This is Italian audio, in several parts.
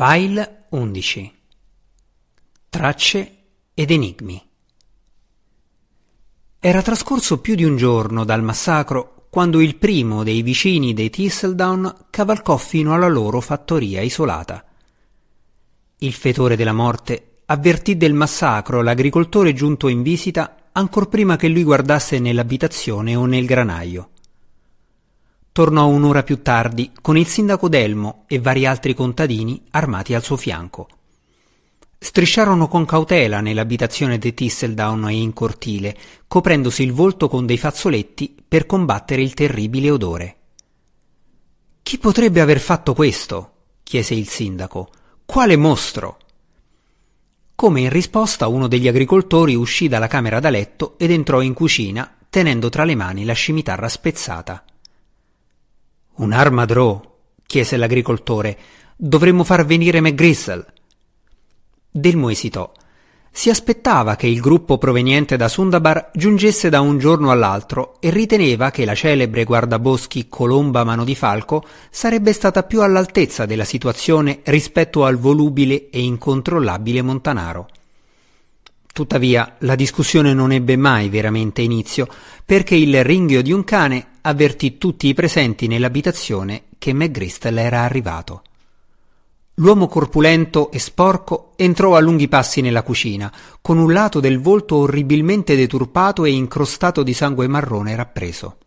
File 11 Tracce ed enigmi Era trascorso più di un giorno dal massacro quando il primo dei vicini dei Thistledown cavalcò fino alla loro fattoria isolata. Il fetore della morte avvertì del massacro l'agricoltore giunto in visita ancor prima che lui guardasse nell'abitazione o nel granaio. Tornò un'ora più tardi con il sindaco Delmo e vari altri contadini armati al suo fianco. Strisciarono con cautela nell'abitazione di Tisseldown e in cortile, coprendosi il volto con dei fazzoletti per combattere il terribile odore. Chi potrebbe aver fatto questo? chiese il sindaco. Quale mostro? Come in risposta uno degli agricoltori uscì dalla camera da letto ed entrò in cucina tenendo tra le mani la scimitarra spezzata. Un'arma draw? chiese l'agricoltore. Dovremmo far venire McGristle. Delmo esitò. Si aspettava che il gruppo proveniente da Sundabar giungesse da un giorno all'altro e riteneva che la celebre guardaboschi Colomba Mano di Falco sarebbe stata più all'altezza della situazione rispetto al volubile e incontrollabile Montanaro. Tuttavia la discussione non ebbe mai veramente inizio, perché il ringhio di un cane avvertì tutti i presenti nell'abitazione che McGristle era arrivato. L'uomo corpulento e sporco entrò a lunghi passi nella cucina, con un lato del volto orribilmente deturpato e incrostato di sangue marrone rappreso.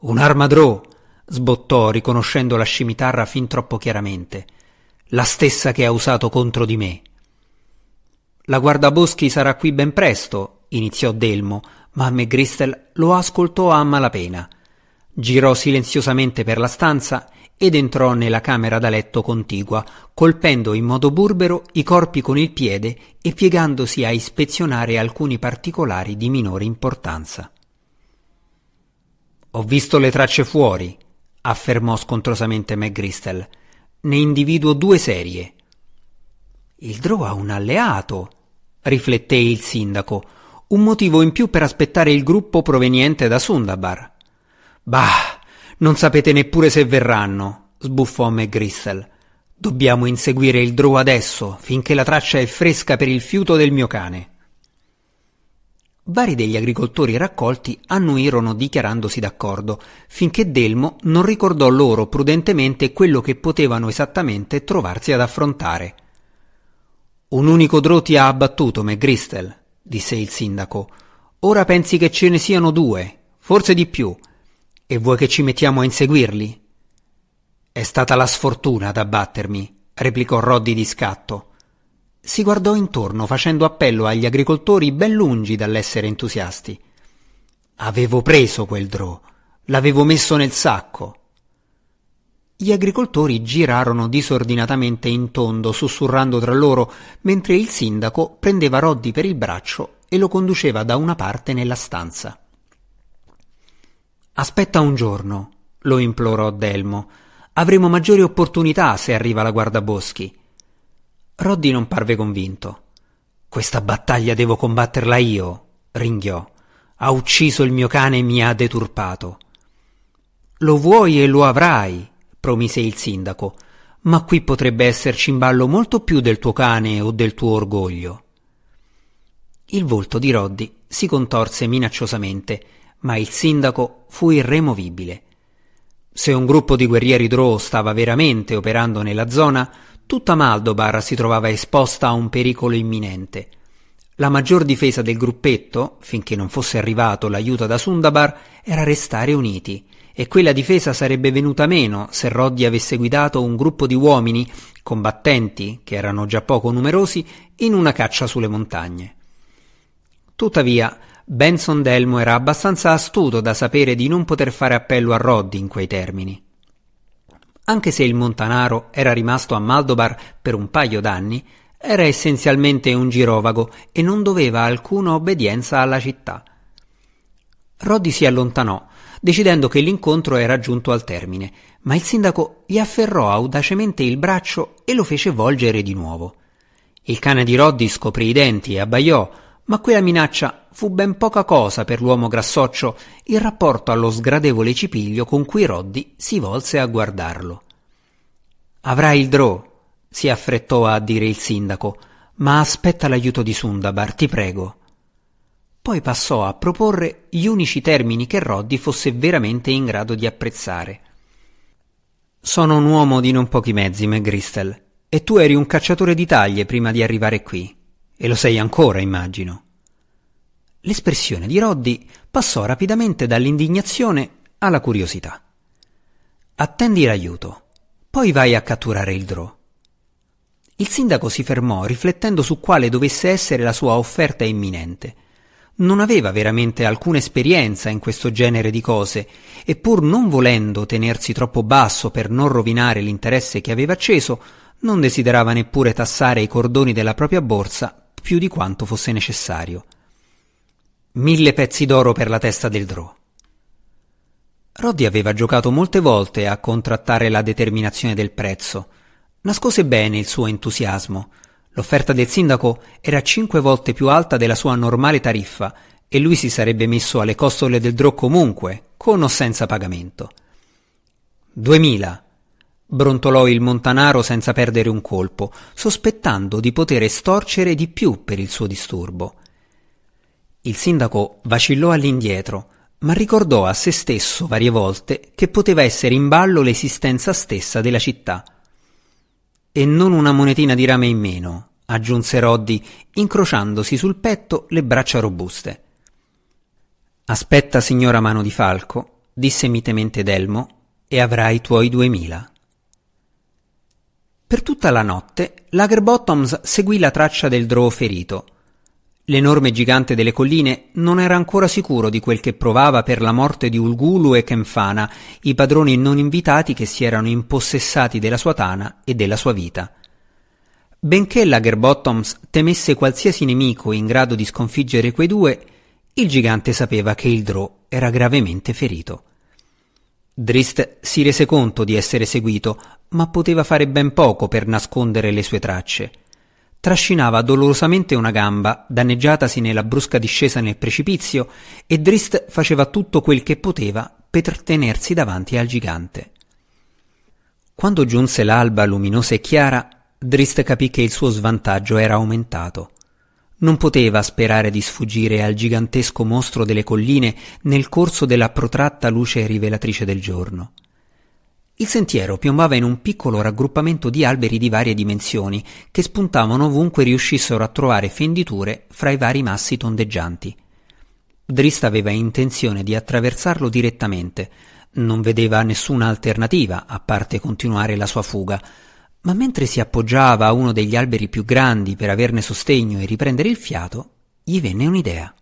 Un'arma draw, sbottò riconoscendo la scimitarra fin troppo chiaramente, la stessa che ha usato contro di me. La guardaboschi sarà qui ben presto, iniziò Delmo, ma McGristel lo ascoltò a malapena. Girò silenziosamente per la stanza ed entrò nella camera da letto contigua, colpendo in modo burbero i corpi con il piede e piegandosi a ispezionare alcuni particolari di minore importanza. Ho visto le tracce fuori, affermò scontrosamente McGristel. Ne individuo due serie. Il Drow ha un alleato, rifletté il sindaco, un motivo in più per aspettare il gruppo proveniente da Sundabar. Bah, non sapete neppure se verranno, sbuffò McGristle. Dobbiamo inseguire il Drow adesso, finché la traccia è fresca per il fiuto del mio cane. Vari degli agricoltori raccolti annuirono dichiarandosi d'accordo, finché Delmo non ricordò loro prudentemente quello che potevano esattamente trovarsi ad affrontare. Un unico Drow ti ha abbattuto, McGristel, disse il sindaco. Ora pensi che ce ne siano due, forse di più, e vuoi che ci mettiamo a inseguirli? È stata la sfortuna ad abbattermi, replicò Roddy di scatto. Si guardò intorno facendo appello agli agricoltori ben lungi dall'essere entusiasti. Avevo preso quel Drow, l'avevo messo nel sacco. Gli agricoltori girarono disordinatamente in tondo, sussurrando tra loro, mentre il sindaco prendeva Roddy per il braccio e lo conduceva da una parte nella stanza. Aspetta un giorno, lo implorò Delmo. Avremo maggiori opportunità se arriva la guardaboschi. Roddy non parve convinto. Questa battaglia devo combatterla io, ringhiò. Ha ucciso il mio cane e mi ha deturpato. Lo vuoi e lo avrai, promise il sindaco, ma qui potrebbe esserci in ballo molto più del tuo cane o del tuo orgoglio. Il volto di Roddy si contorse minacciosamente, ma il sindaco fu irremovibile. Se un gruppo di guerrieri Drow stava veramente operando nella zona, tutta Maldobar si trovava esposta a un pericolo imminente. La maggior difesa del gruppetto, finché non fosse arrivato l'aiuto da Sundabar, era restare uniti e quella difesa sarebbe venuta meno se Roddy avesse guidato un gruppo di uomini, combattenti, che erano già poco numerosi, in una caccia sulle montagne. Tuttavia, Benson Delmo era abbastanza astuto da sapere di non poter fare appello a Roddy in quei termini. Anche se il Montanaro era rimasto a Maldobar per un paio d'anni, era essenzialmente un girovago e non doveva alcuna obbedienza alla città. Roddy si allontanò, decidendo che l'incontro era giunto al termine, ma il sindaco gli afferrò audacemente il braccio e lo fece volgere di nuovo. Il cane di Roddy scoprì i denti e abbaiò, ma quella minaccia fu ben poca cosa per l'uomo grassoccio in rapporto allo sgradevole cipiglio con cui Roddy si volse a guardarlo. Avrai il drò, si affrettò a dire il sindaco, ma aspetta l'aiuto di Sundabar, ti prego. Poi passò a proporre gli unici termini che Roddy fosse veramente in grado di apprezzare. Sono un uomo di non pochi mezzi, McGristel, e tu eri un cacciatore di taglie prima di arrivare qui. E lo sei ancora, immagino. L'espressione di Roddy passò rapidamente dall'indignazione alla curiosità. Attendi l'aiuto, poi vai a catturare il drò. Il sindaco si fermò riflettendo su quale dovesse essere la sua offerta imminente. Non aveva veramente alcuna esperienza in questo genere di cose e pur non volendo tenersi troppo basso per non rovinare l'interesse che aveva acceso, non desiderava neppure tassare i cordoni della propria borsa più di quanto fosse necessario. Mille pezzi d'oro per la testa del drò. Roddy aveva giocato molte volte a contrattare la determinazione del prezzo. Nascose bene il suo entusiasmo. L'offerta del sindaco era cinque volte più alta della sua normale tariffa e lui si sarebbe messo alle costole del drò comunque, con o senza pagamento. Duemila, brontolò il montanaro senza perdere un colpo, sospettando di poter estorcere di più per il suo disturbo. Il sindaco vacillò all'indietro, ma ricordò a se stesso varie volte che poteva essere in ballo l'esistenza stessa della città. E non una monetina di rame in meno, aggiunse Roddy, incrociandosi sul petto le braccia robuste. Aspetta, signora Mano di Falco, disse mitemente Delmo, e avrai i tuoi duemila. Per tutta la notte Lagerbottoms seguì la traccia del drò ferito, L'enorme gigante delle colline non era ancora sicuro di quel che provava per la morte di Ulgulu e Kemfana, i padroni non invitati che si erano impossessati della sua tana e della sua vita. Benché Lagerbottoms temesse qualsiasi nemico in grado di sconfiggere quei due, il gigante sapeva che il Drò era gravemente ferito. Drist si rese conto di essere seguito, ma poteva fare ben poco per nascondere le sue tracce trascinava dolorosamente una gamba, danneggiatasi nella brusca discesa nel precipizio, e Drist faceva tutto quel che poteva per tenersi davanti al gigante. Quando giunse l'alba luminosa e chiara, Drist capì che il suo svantaggio era aumentato. Non poteva sperare di sfuggire al gigantesco mostro delle colline nel corso della protratta luce rivelatrice del giorno. Il sentiero piombava in un piccolo raggruppamento di alberi di varie dimensioni che spuntavano ovunque riuscissero a trovare fenditure fra i vari massi tondeggianti. Drist aveva intenzione di attraversarlo direttamente, non vedeva nessuna alternativa a parte continuare la sua fuga, ma mentre si appoggiava a uno degli alberi più grandi per averne sostegno e riprendere il fiato, gli venne un'idea.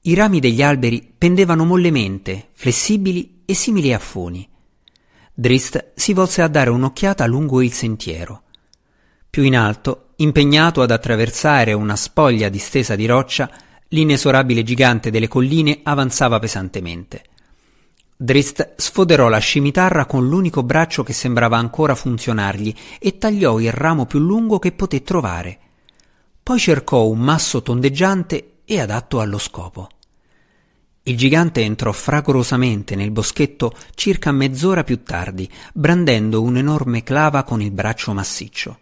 I rami degli alberi pendevano mollemente, flessibili e simili a funi. Drist si volse a dare un'occhiata lungo il sentiero. Più in alto, impegnato ad attraversare una spoglia distesa di roccia, l'inesorabile gigante delle colline avanzava pesantemente. Drist sfoderò la scimitarra con l'unico braccio che sembrava ancora funzionargli e tagliò il ramo più lungo che poté trovare. Poi cercò un masso tondeggiante e adatto allo scopo. Il gigante entrò fragorosamente nel boschetto circa mezz'ora più tardi, brandendo un'enorme clava con il braccio massiccio.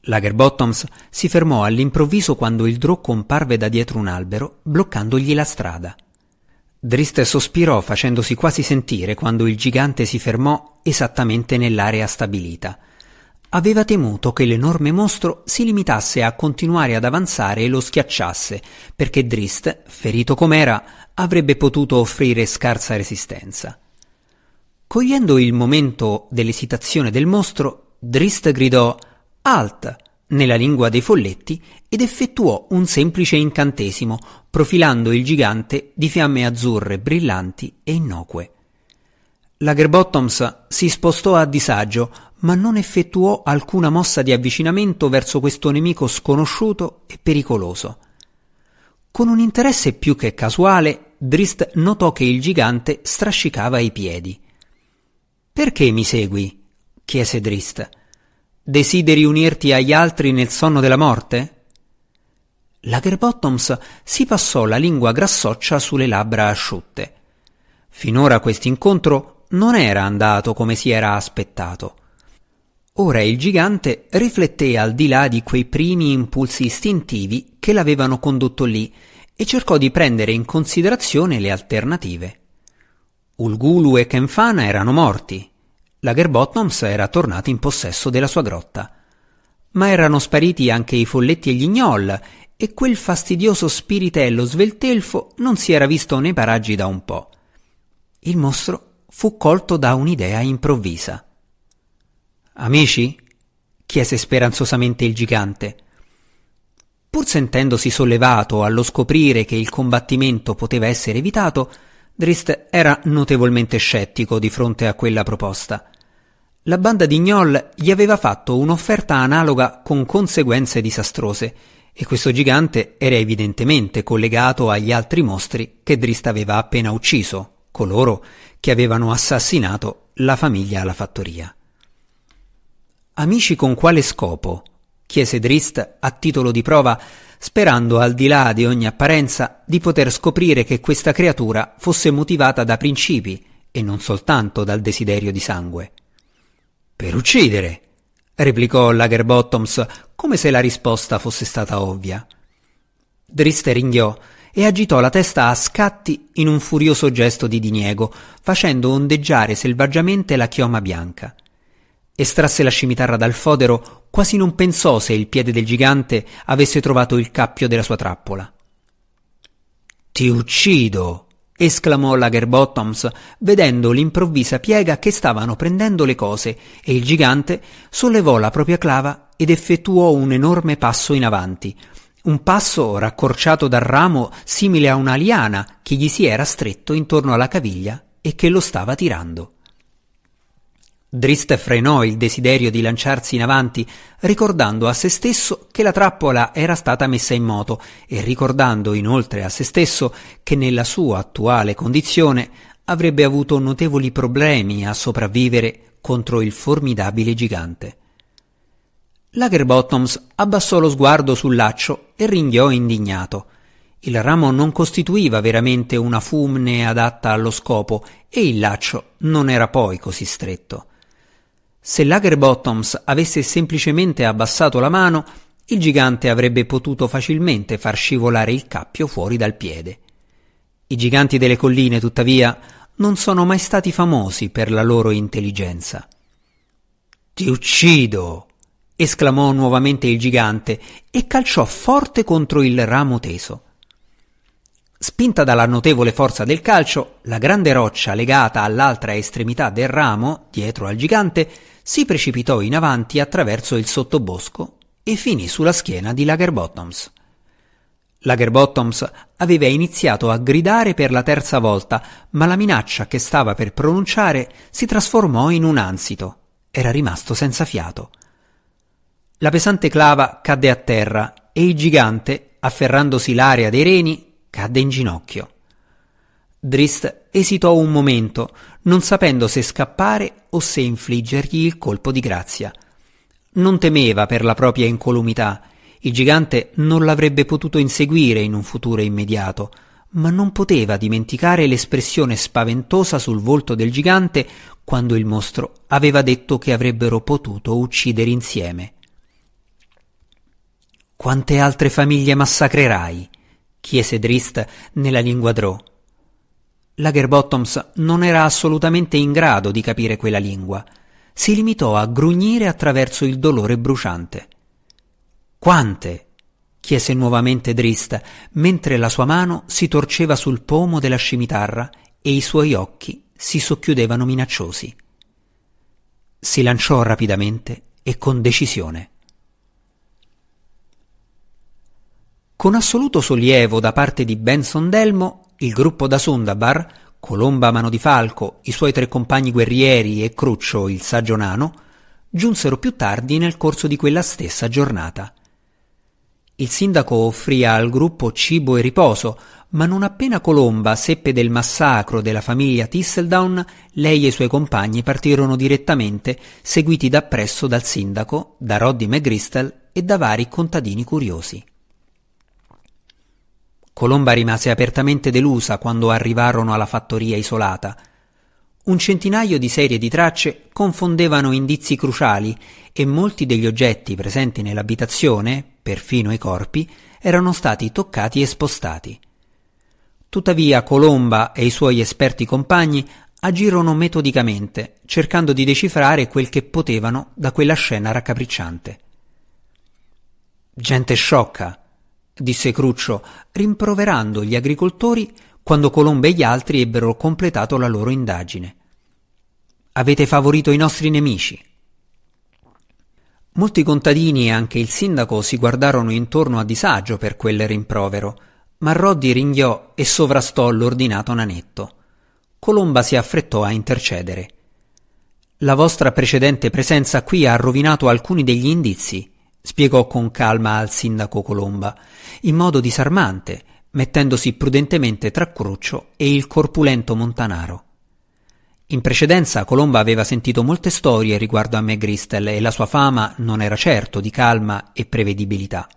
Lagerbottoms si fermò all'improvviso quando il drò comparve da dietro un albero, bloccandogli la strada. Drist sospirò facendosi quasi sentire quando il gigante si fermò esattamente nell'area stabilita. Aveva temuto che l'enorme mostro si limitasse a continuare ad avanzare e lo schiacciasse, perché Drist, ferito com'era, avrebbe potuto offrire scarsa resistenza. Cogliendo il momento dell'esitazione del mostro, Drist gridò Alt nella lingua dei folletti ed effettuò un semplice incantesimo, profilando il gigante di fiamme azzurre brillanti e innocue. Lagerbottoms si spostò a disagio, ma non effettuò alcuna mossa di avvicinamento verso questo nemico sconosciuto e pericoloso. Con un interesse più che casuale, Drist notò che il gigante strascicava i piedi. Perché mi segui? chiese Drist. Desideri unirti agli altri nel sonno della morte? Lagerbottoms si passò la lingua grassoccia sulle labbra asciutte. Finora quest'incontro non era andato come si era aspettato. Ora il gigante rifletté al di là di quei primi impulsi istintivi che l'avevano condotto lì e cercò di prendere in considerazione le alternative. Ulgulu e Kenfana erano morti, Lagerbottoms era tornato in possesso della sua grotta. Ma erano spariti anche i folletti e gli gnoll, e quel fastidioso spiritello sveltelfo non si era visto nei paraggi da un po'. Il mostro fu colto da un'idea improvvisa. Amici? chiese speranzosamente il gigante. Pur sentendosi sollevato allo scoprire che il combattimento poteva essere evitato, Drist era notevolmente scettico di fronte a quella proposta. La banda di Gnoll gli aveva fatto un'offerta analoga con conseguenze disastrose e questo gigante era evidentemente collegato agli altri mostri che Drist aveva appena ucciso, coloro che avevano assassinato la famiglia alla fattoria. Amici con quale scopo? chiese Drist a titolo di prova, sperando al di là di ogni apparenza di poter scoprire che questa creatura fosse motivata da principi e non soltanto dal desiderio di sangue. Per uccidere, replicò Lagerbottoms come se la risposta fosse stata ovvia. Driste ringhiò e agitò la testa a scatti in un furioso gesto di diniego, facendo ondeggiare selvaggiamente la chioma bianca. Estrasse la scimitarra dal fodero, quasi non pensò se il piede del gigante avesse trovato il cappio della sua trappola. Ti uccido, esclamò Lagerbottoms, vedendo l'improvvisa piega che stavano prendendo le cose, e il gigante sollevò la propria clava ed effettuò un enorme passo in avanti, un passo raccorciato dal ramo simile a una liana che gli si era stretto intorno alla caviglia e che lo stava tirando. Drist frenò il desiderio di lanciarsi in avanti, ricordando a se stesso che la trappola era stata messa in moto e ricordando inoltre a se stesso che nella sua attuale condizione avrebbe avuto notevoli problemi a sopravvivere contro il formidabile gigante. Lagerbottoms abbassò lo sguardo sul laccio e ringhiò indignato. Il ramo non costituiva veramente una fumne adatta allo scopo e il laccio non era poi così stretto. Se Lagerbottoms avesse semplicemente abbassato la mano, il gigante avrebbe potuto facilmente far scivolare il cappio fuori dal piede. I giganti delle colline, tuttavia, non sono mai stati famosi per la loro intelligenza. Ti uccido! esclamò nuovamente il gigante e calciò forte contro il ramo teso. Spinta dalla notevole forza del calcio, la grande roccia legata all'altra estremità del ramo, dietro al gigante, si precipitò in avanti attraverso il sottobosco e finì sulla schiena di Lagerbottoms. Lagerbottoms aveva iniziato a gridare per la terza volta, ma la minaccia che stava per pronunciare si trasformò in un ansito. Era rimasto senza fiato. La pesante clava cadde a terra e il gigante, afferrandosi l'aria dei reni, cadde in ginocchio. Drist esitò un momento, non sapendo se scappare o se infliggergli il colpo di grazia. Non temeva per la propria incolumità. Il gigante non l'avrebbe potuto inseguire in un futuro immediato, ma non poteva dimenticare l'espressione spaventosa sul volto del gigante quando il mostro aveva detto che avrebbero potuto uccidere insieme. Quante altre famiglie massacrerai? Chiese Drist nella lingua Drò. Lagerbottoms non era assolutamente in grado di capire quella lingua. Si limitò a grugnire attraverso il dolore bruciante. Quante? chiese nuovamente Drist, mentre la sua mano si torceva sul pomo della scimitarra e i suoi occhi si socchiudevano minacciosi. Si lanciò rapidamente e con decisione. Con assoluto sollievo da parte di Benson Delmo, il gruppo da Sundabar, Colomba Mano di Falco, i suoi tre compagni guerrieri e Cruccio il saggio nano, giunsero più tardi nel corso di quella stessa giornata. Il sindaco offrì al gruppo cibo e riposo, ma non appena Colomba seppe del massacro della famiglia Thistledown, lei e i suoi compagni partirono direttamente, seguiti dappresso dal sindaco, da Roddy McGristel e da vari contadini curiosi. Colomba rimase apertamente delusa quando arrivarono alla fattoria isolata. Un centinaio di serie di tracce confondevano indizi cruciali e molti degli oggetti presenti nell'abitazione, perfino i corpi, erano stati toccati e spostati. Tuttavia Colomba e i suoi esperti compagni agirono metodicamente, cercando di decifrare quel che potevano da quella scena raccapricciante. Gente sciocca, disse Cruccio, rimproverando gli agricoltori quando Colomba e gli altri ebbero completato la loro indagine. Avete favorito i nostri nemici. Molti contadini e anche il sindaco si guardarono intorno a disagio per quel rimprovero, ma Roddy ringhiò e sovrastò l'ordinato nanetto. Colomba si affrettò a intercedere. La vostra precedente presenza qui ha rovinato alcuni degli indizi, spiegò con calma al sindaco Colomba, in modo disarmante, mettendosi prudentemente tra Cruccio e il corpulento montanaro. In precedenza Colomba aveva sentito molte storie riguardo a McGristel e la sua fama non era certo di calma e prevedibilità.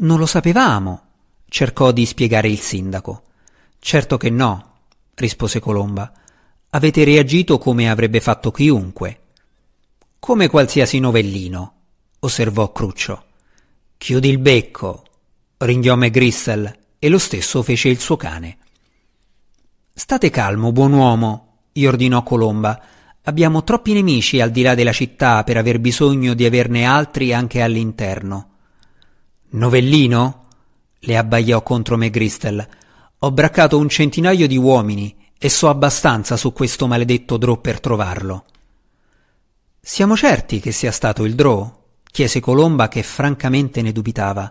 Non lo sapevamo, cercò di spiegare il sindaco. Certo che no, rispose Colomba. Avete reagito come avrebbe fatto chiunque. Come qualsiasi novellino, osservò Cruccio. Chiudi il becco, ringhiò McGristel e lo stesso fece il suo cane. State calmo, buon uomo, gli ordinò Colomba. Abbiamo troppi nemici al di là della città per aver bisogno di averne altri anche all'interno. Novellino? le abbaiò contro McGristel. Ho braccato un centinaio di uomini e so abbastanza su questo maledetto Drò per trovarlo. Siamo certi che sia stato il Drò? Chiese Colomba che francamente ne dubitava.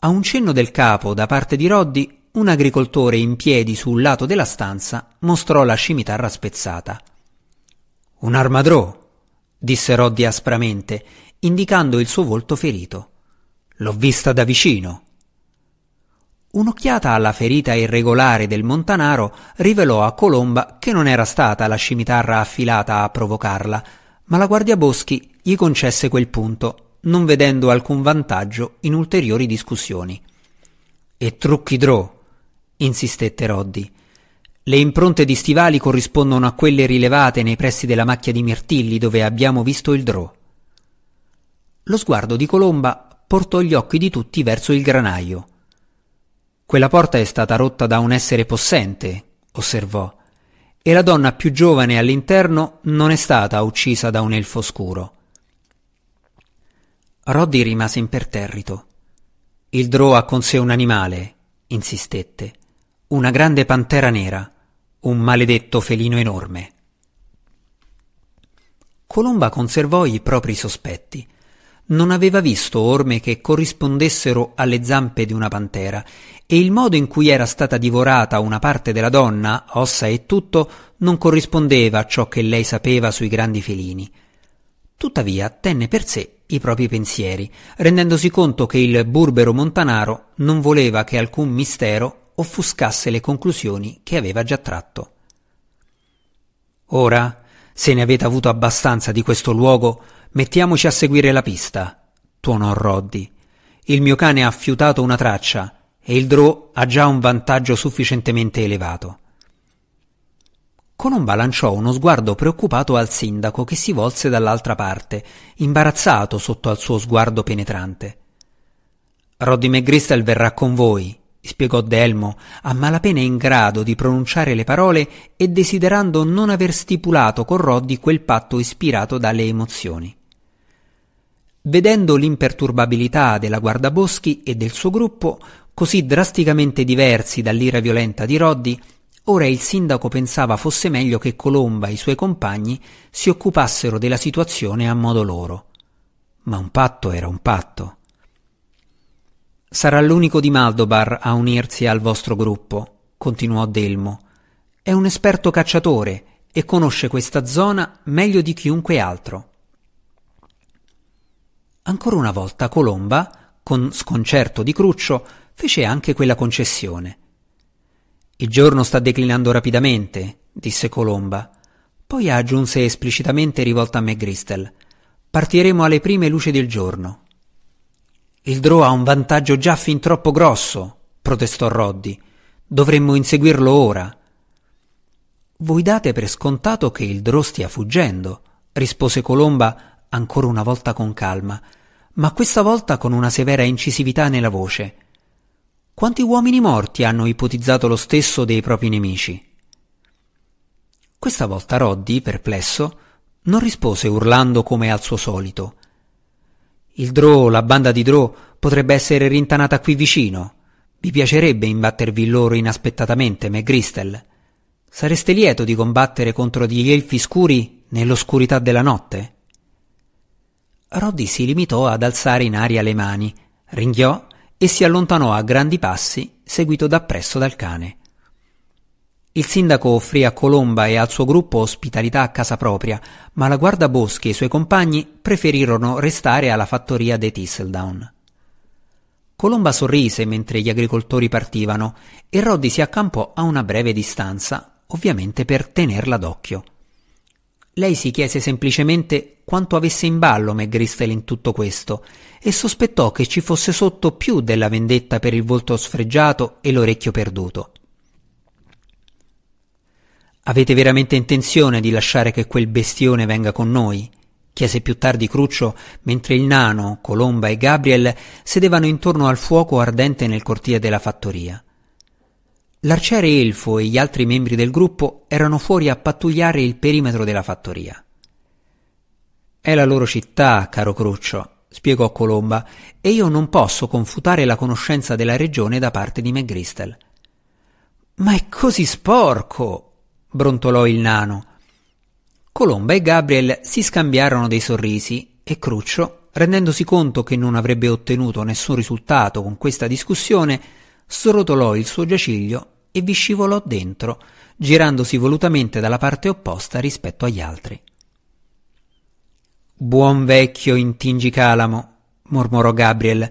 A un cenno del capo da parte di Roddy un agricoltore in piedi sul lato della stanza mostrò la scimitarra spezzata. Un armadrò, disse Roddy aspramente, indicando il suo volto ferito. L'ho vista da vicino. Un'occhiata alla ferita irregolare del montanaro rivelò a Colomba che non era stata la scimitarra affilata a provocarla, ma la guardiaboschi gli concesse quel punto, non vedendo alcun vantaggio in ulteriori discussioni. E trucchi drò, insistette Roddy. Le impronte di stivali corrispondono a quelle rilevate nei pressi della macchia di mirtilli dove abbiamo visto il drò. Lo sguardo di Colomba portò gli occhi di tutti verso il granaio. Quella porta è stata rotta da un essere possente, osservò, e la donna più giovane all'interno non è stata uccisa da un elfo scuro. Roddy rimase imperterrito. Il drò ha con sé un animale, insistette una grande pantera nera, un maledetto felino enorme. Colomba conservò i propri sospetti. Non aveva visto orme che corrispondessero alle zampe di una pantera e il modo in cui era stata divorata una parte della donna, ossa e tutto, non corrispondeva a ciò che lei sapeva sui grandi felini. Tuttavia tenne per sé i propri pensieri, rendendosi conto che il burbero montanaro non voleva che alcun mistero offuscasse le conclusioni che aveva già tratto. Ora, se ne avete avuto abbastanza di questo luogo, mettiamoci a seguire la pista, tuonò Roddy. Il mio cane ha fiutato una traccia e il Drò ha già un vantaggio sufficientemente elevato. Colomba lanciò uno sguardo preoccupato al sindaco che si volse dall'altra parte, imbarazzato sotto al suo sguardo penetrante. Roddy McGristel verrà con voi, spiegò Delmo, a malapena in grado di pronunciare le parole e desiderando non aver stipulato con Roddy quel patto ispirato dalle emozioni. Vedendo l'imperturbabilità della guardaboschi e del suo gruppo, così drasticamente diversi dall'ira violenta di Roddy, ora il sindaco pensava fosse meglio che Colomba e i suoi compagni si occupassero della situazione a modo loro. Ma un patto era un patto. Sarà l'unico di Maldobar a unirsi al vostro gruppo, continuò Delmo. È un esperto cacciatore e conosce questa zona meglio di chiunque altro. Ancora una volta Colomba, con sconcerto di Cruccio, fece anche quella concessione. Il giorno sta declinando rapidamente, disse Colomba. Poi aggiunse esplicitamente rivolta a McGristel. Partiremo alle prime luci del giorno. Il Drò ha un vantaggio già fin troppo grosso, protestò Roddy. Dovremmo inseguirlo ora. Voi date per scontato che il drò stia fuggendo, rispose Colomba ancora una volta con calma, ma questa volta con una severa incisività nella voce. Quanti uomini morti hanno ipotizzato lo stesso dei propri nemici? Questa volta Roddy, perplesso, non rispose urlando come al suo solito. Il Drò, la banda di Drò, potrebbe essere rintanata qui vicino. Vi piacerebbe imbattervi loro inaspettatamente, McGristel? Sareste lieto di combattere contro degli elfi scuri nell'oscurità della notte? Roddy si limitò ad alzare in aria le mani, ringhiò e si allontanò a grandi passi, seguito dappresso dal cane. Il sindaco offrì a Colomba e al suo gruppo ospitalità a casa propria, ma la guardaboschi e i suoi compagni preferirono restare alla fattoria dei Thistledown. Colomba sorrise mentre gli agricoltori partivano e Roddy si accampò a una breve distanza, ovviamente per tenerla d'occhio. Lei si chiese semplicemente quanto avesse in ballo McGristel in tutto questo e sospettò che ci fosse sotto più della vendetta per il volto sfregiato e l'orecchio perduto. Avete veramente intenzione di lasciare che quel bestione venga con noi? chiese più tardi Cruccio mentre il nano, Colomba e Gabriel sedevano intorno al fuoco ardente nel cortile della fattoria. L'arciere elfo e gli altri membri del gruppo erano fuori a pattugliare il perimetro della fattoria. È la loro città, caro Cruccio, spiegò Colomba, e io non posso confutare la conoscenza della regione da parte di McGristel. Ma è così sporco! brontolò il nano. Colomba e Gabriel si scambiarono dei sorrisi e Cruccio, rendendosi conto che non avrebbe ottenuto nessun risultato con questa discussione, srotolò il suo giaciglio e vi scivolò dentro, girandosi volutamente dalla parte opposta rispetto agli altri. Buon vecchio intingicalamo, mormorò Gabriel,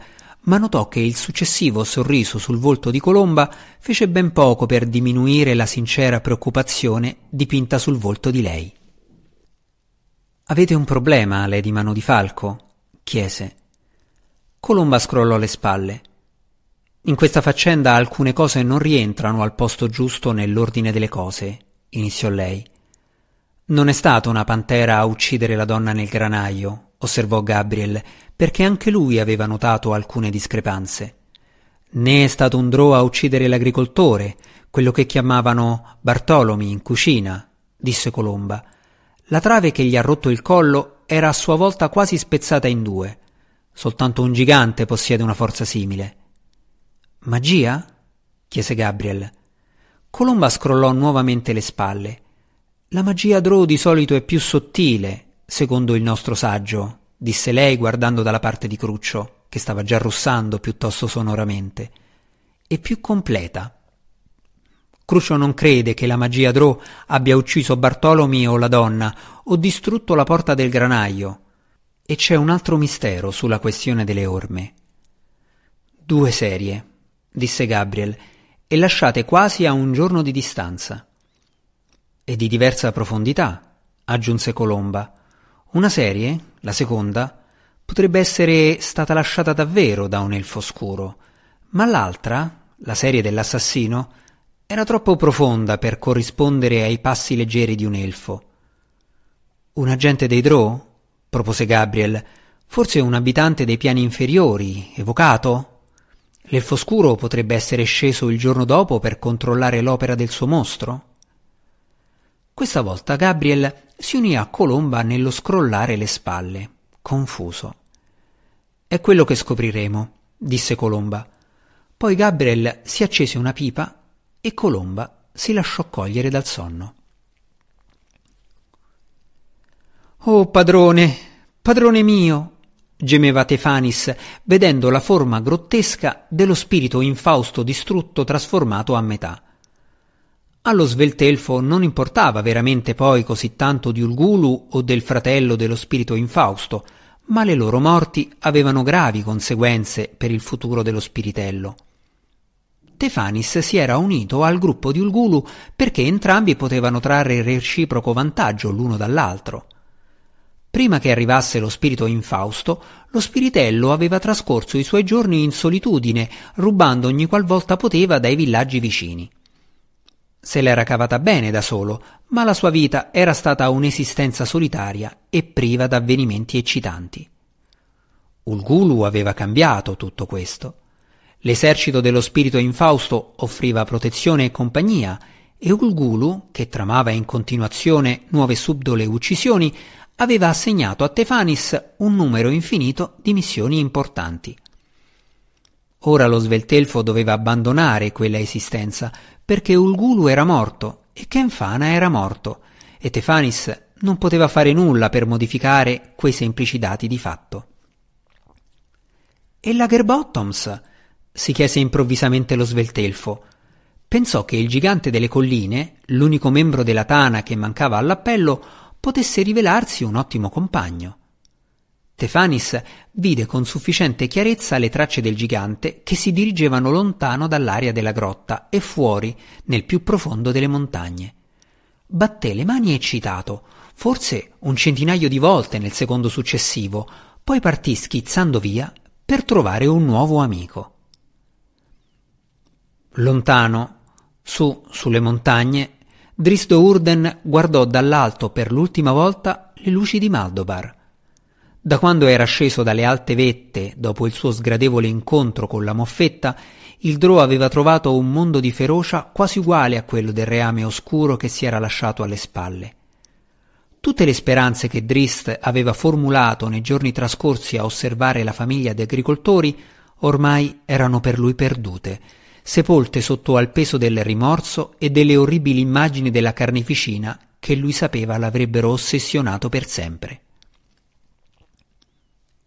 ma notò che il successivo sorriso sul volto di Colomba fece ben poco per diminuire la sincera preoccupazione dipinta sul volto di lei. Avete un problema, Lady Mano di Falco? chiese. Colomba scrollò le spalle. In questa faccenda alcune cose non rientrano al posto giusto nell'ordine delle cose, iniziò lei. Non è stata una pantera a uccidere la donna nel granaio, osservò Gabriel, perché anche lui aveva notato alcune discrepanze. Né è stato un drò a uccidere l'agricoltore, quello che chiamavano Bartolomi in cucina, disse Colomba. La trave che gli ha rotto il collo era a sua volta quasi spezzata in due. Soltanto un gigante possiede una forza simile. Magia? chiese Gabriel. Colomba scrollò nuovamente le spalle. La magia Drow di solito è più sottile, secondo il nostro saggio, disse lei guardando dalla parte di Cruccio, che stava già russando piuttosto sonoramente, e più completa. Cruccio non crede che la magia Drow abbia ucciso Bartolomi o la donna, o distrutto la porta del granaio. E c'è un altro mistero sulla questione delle orme. Due serie, disse Gabriel, e lasciate quasi a un giorno di distanza. E di diversa profondità, aggiunse Colomba. Una serie, la seconda, potrebbe essere stata lasciata davvero da un elfo scuro, ma l'altra, la serie dell'assassino, era troppo profonda per corrispondere ai passi leggeri di un elfo. Un agente dei Drow? propose Gabriel. Forse un abitante dei piani inferiori, evocato? L'elfo scuro potrebbe essere sceso il giorno dopo per controllare l'opera del suo mostro? Questa volta Gabriel si unì a Colomba nello scrollare le spalle, confuso. È quello che scopriremo, disse Colomba. Poi Gabriel si accese una pipa e Colomba si lasciò cogliere dal sonno. Oh padrone, padrone mio, gemeva Tefanis, vedendo la forma grottesca dello spirito infausto distrutto trasformato a metà. Allo sveltelfo non importava veramente poi così tanto di Ulgulu o del fratello dello spirito infausto, ma le loro morti avevano gravi conseguenze per il futuro dello spiritello. Tefanis si era unito al gruppo di Ulgulu perché entrambi potevano trarre reciproco vantaggio l'uno dall'altro. Prima che arrivasse lo spirito infausto, lo spiritello aveva trascorso i suoi giorni in solitudine, rubando ogni qualvolta poteva dai villaggi vicini. Se l'era cavata bene da solo, ma la sua vita era stata un'esistenza solitaria e priva d'avvenimenti eccitanti. Ulgulu aveva cambiato tutto questo. L'esercito dello spirito infausto offriva protezione e compagnia, e Ulgulu, che tramava in continuazione nuove subdole uccisioni, aveva assegnato a Tefanis un numero infinito di missioni importanti. Ora lo sveltelfo doveva abbandonare quella esistenza perché Ulgulu era morto e Kenfana era morto e Tefanis non poteva fare nulla per modificare quei semplici dati di fatto. E Lagerbottoms? si chiese improvvisamente lo sveltelfo. Pensò che il gigante delle colline, l'unico membro della tana che mancava all'appello, potesse rivelarsi un ottimo compagno. Tefanis vide con sufficiente chiarezza le tracce del gigante che si dirigevano lontano dall'aria della grotta e fuori, nel più profondo delle montagne. Batté le mani eccitato, forse un centinaio di volte nel secondo successivo, poi partì schizzando via per trovare un nuovo amico. Lontano, su, sulle montagne, Dristo Urden guardò dall'alto per l'ultima volta le luci di Maldobar. Da quando era sceso dalle alte vette dopo il suo sgradevole incontro con la moffetta, il Drò aveva trovato un mondo di ferocia quasi uguale a quello del reame oscuro che si era lasciato alle spalle. Tutte le speranze che Drist aveva formulato nei giorni trascorsi a osservare la famiglia di agricoltori ormai erano per lui perdute sepolte sotto al peso del rimorso e delle orribili immagini della carneficina che lui sapeva l'avrebbero ossessionato per sempre.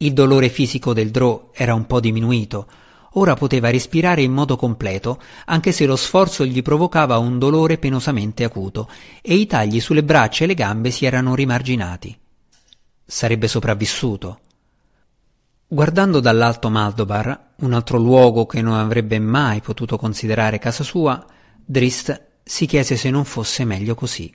Il dolore fisico del Drò era un po' diminuito, ora poteva respirare in modo completo, anche se lo sforzo gli provocava un dolore penosamente acuto, e i tagli sulle braccia e le gambe si erano rimarginati. Sarebbe sopravvissuto, Guardando dall'alto Maldobar, un altro luogo che non avrebbe mai potuto considerare casa sua, Drist si chiese se non fosse meglio così.